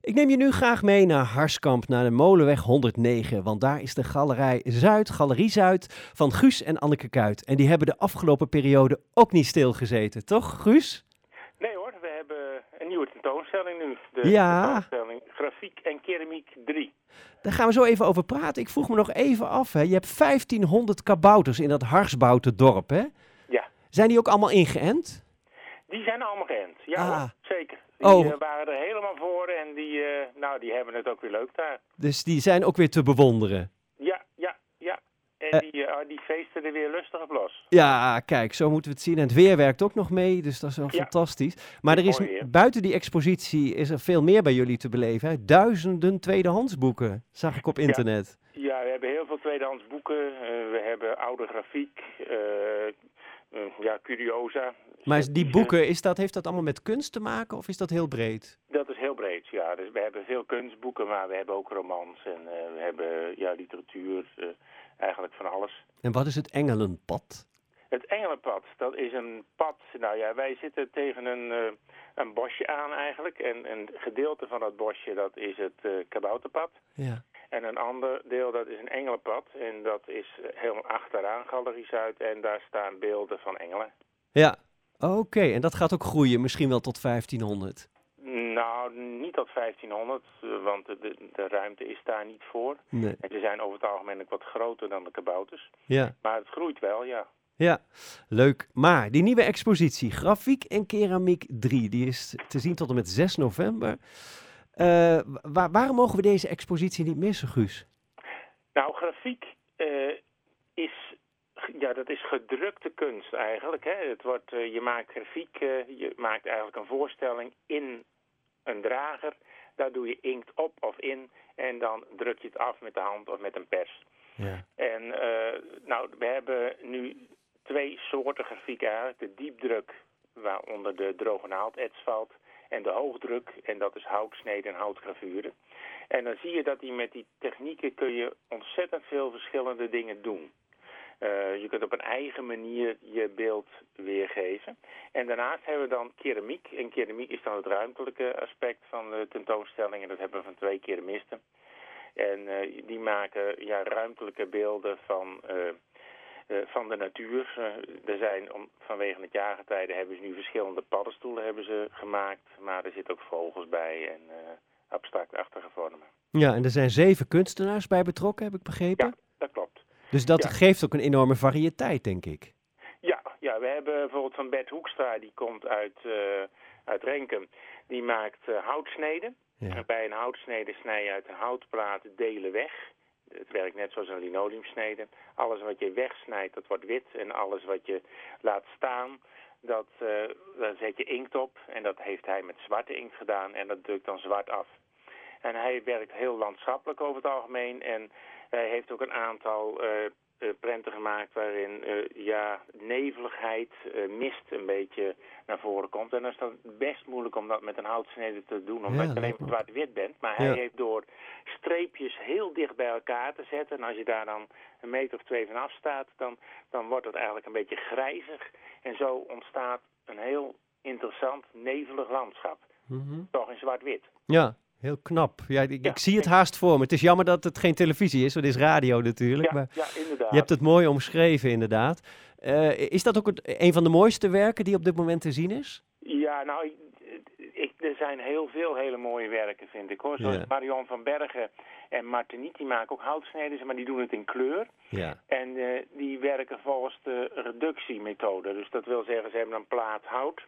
Ik neem je nu graag mee naar Harskamp, naar de Molenweg 109. Want daar is de Galerij Zuid, Galerie Zuid, van Guus en Anneke Kuit. En die hebben de afgelopen periode ook niet stilgezeten, toch Guus? Nee hoor, we hebben een nieuwe tentoonstelling nu. De Ja. tentoonstelling Grafiek en Keramiek 3. Daar gaan we zo even over praten. Ik vroeg me nog even af, hè. je hebt 1500 kabouters in dat Harsbouten dorp, hè? Ja. Zijn die ook allemaal ingeënt? Die zijn allemaal geënt. Ja Ah. zeker. Die Oh. eh, waren er helemaal voor en die, eh, nou, die hebben het ook weer leuk daar. Dus die zijn ook weer te bewonderen. Ja, ja, ja. En Eh. die, eh, die feesten er weer lustig op los. Ja, kijk, zo moeten we het zien. En het weer werkt ook nog mee, dus dat is wel Ja. fantastisch. Maar er is buiten die expositie is er veel meer bij jullie te beleven. Hè? Duizenden tweedehandsboeken, zag ik op internet. Ja, we hebben heel veel tweedehands boeken. We hebben oude grafiek, ja, curiosa. Maar die Eh, boeken, is dat, heeft dat allemaal met kunst te maken of is dat heel breed? Dat is heel breed, ja. Dus we hebben veel kunstboeken, maar we hebben ook romans en eh, we hebben ja, literatuur, eh, eigenlijk van alles. En wat is het Engelenpad? Het Engelenpad, dat is een pad. Nou ja, wij zitten tegen een, eh, een bosje aan eigenlijk. En een gedeelte van dat bosje, dat is het eh, kabouterpad. Ja. En een ander deel, dat is een engelenpad. En dat is eh, helemaal achteraan Galerie Zuid. En daar staan beelden van engelen. Ja, oké. En dat gaat ook groeien, misschien wel tot 1500. Nou, niet tot 1500, eh, want de, de, de ruimte is daar niet voor. Nee. En ze zijn over het algemeen ook wat groter dan de kabouters. Ja. Maar het groeit wel, ja. Ja, leuk. Maar die nieuwe expositie, Grafiek en Keramiek 3, die is te zien tot en met 6 november. Eh, wa- waarom mogen we deze expositie niet missen, Guus? Nou, grafiek eh, is, ja, dat is gedrukte kunst eigenlijk. Hè. Het wordt, eh, je maakt grafiek, je maakt eigenlijk een voorstelling in een drager. Daar doe je inkt op of in en dan druk je het af met de hand of met een pers. Ja. En nou, we hebben nu twee soorten grafiek eigenlijk. De diepdruk, waaronder de droge naaldets valt. En de hoogdruk, en dat is houtsnede en houtgravuren. En dan zie je dat die met die technieken kun je ontzettend veel verschillende dingen doen. Eh, je kunt op een eigen manier je beeld weergeven. En daarnaast hebben we dan keramiek. En keramiek is dan het ruimtelijke aspect van de tentoonstelling. En dat hebben we van twee keramisten. En eh, die maken ja, ruimtelijke beelden van, eh, van de natuur. Eh, er zijn om, vanwege het jaargetijde hebben ze nu verschillende paddenstoelen hebben ze gemaakt. Maar er zitten ook vogels bij en eh abstractachtige vormen. ja, en er zijn zeven kunstenaars bij betrokken, heb ik begrepen. Ja, dat klopt. Dus dat Ja. geeft ook een enorme variëteit, denk ik. Ja, ja, we hebben bijvoorbeeld van Bert Hoekstra, die komt uit, eh, uit Renkum. Die maakt eh, houtsneden. Ja. En bij een houtsnede snij je uit een houtplaat delen weg. Het werkt net zoals een linoleumsnede. Alles wat je wegsnijdt, dat wordt wit. En alles wat je laat staan, dat, eh, daar zet je inkt op. En dat heeft hij met zwarte inkt gedaan en dat drukt dan zwart af. En hij werkt heel landschappelijk over het algemeen. En hij heeft ook een aantal eh, prenten gemaakt waarin eh, ja, neveligheid, eh, mist een beetje naar voren komt. En dan is het best moeilijk om dat met een houtsnede te doen, omdat Ja, je alleen maar zwart-wit bent. Maar hij Ja. heeft door streepjes heel dicht bij elkaar te zetten. En als je daar dan een meter of twee van af staat, dan, dan wordt het eigenlijk een beetje grijzig. En zo ontstaat een heel interessant, nevelig landschap. Mhm. Toch in zwart-wit. Ja, heel knap. Ja, ik, Ja, ik zie het haast voor me. Het is jammer dat het geen televisie is, want het is radio natuurlijk. Ja, Maar ja, inderdaad. Je hebt het mooi omschreven, inderdaad. Eh, is dat ook het, een van de mooiste werken die op dit moment te zien is? Ja, nou, ik, ik- er zijn heel veel hele mooie werken, vind ik hoor. Zoals Ja. Marion van Bergen en Martiniet, die maken ook houtsneden, maar die doen het in kleur. Ja. En eh, die werken volgens de reductiemethode. Dus dat wil zeggen, ze hebben een plaat hout.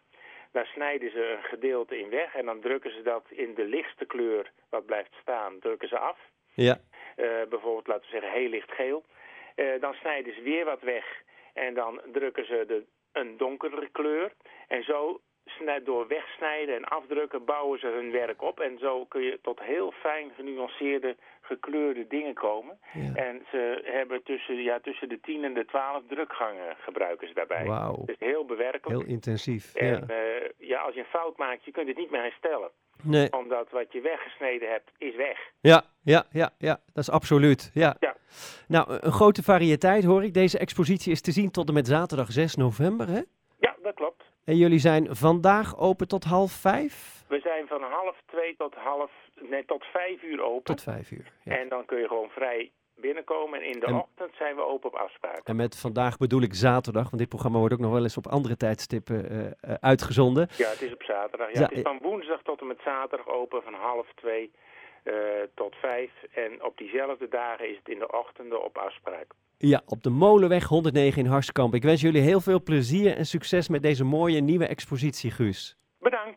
Daar snijden ze een gedeelte in weg en dan drukken ze dat in de lichtste kleur wat blijft staan, drukken ze af. Ja. Eh, bijvoorbeeld, laten we zeggen, heel licht geel. Eh, dan snijden ze weer wat weg en dan drukken ze de, een donkere kleur. En zo door wegsnijden en afdrukken bouwen ze hun werk op. En zo kun je tot heel fijn genuanceerde, gekleurde dingen komen. ja. En ze hebben tussen, ja, tussen de 10 en de 12 drukgangen gebruiken ze daarbij. Wauw. Dus heel bewerkelijk. Heel intensief. En Ja. eh, ja, als je een fout maakt, je kunt het niet meer herstellen. Nee. Omdat wat je weggesneden hebt, is weg. Ja, ja, ja, ja, dat is absoluut. Ja. Ja. Nou, een grote variëteit hoor ik. Deze expositie is te zien tot en met zaterdag 6 november. Hè? Ja, dat klopt. En jullie zijn vandaag open tot half vijf? We zijn van half twee tot half, nee, tot vijf uur open. Tot vijf uur. Ja. En dan kun je gewoon vrij binnenkomen. En in de En- ochtend zijn we open op afspraak. En met vandaag bedoel ik zaterdag, want dit programma wordt ook nog wel eens op andere tijdstippen eh, eh, uitgezonden. Ja, het is op zaterdag. Ja, Ja, het is van woensdag tot en met zaterdag open van half twee tot vijf. En op diezelfde dagen is het in de ochtenden op afspraak. Ja, op de Molenweg 109 in Harskamp. Ik wens jullie heel veel plezier en succes met deze mooie nieuwe expositie, Guus. Bedankt.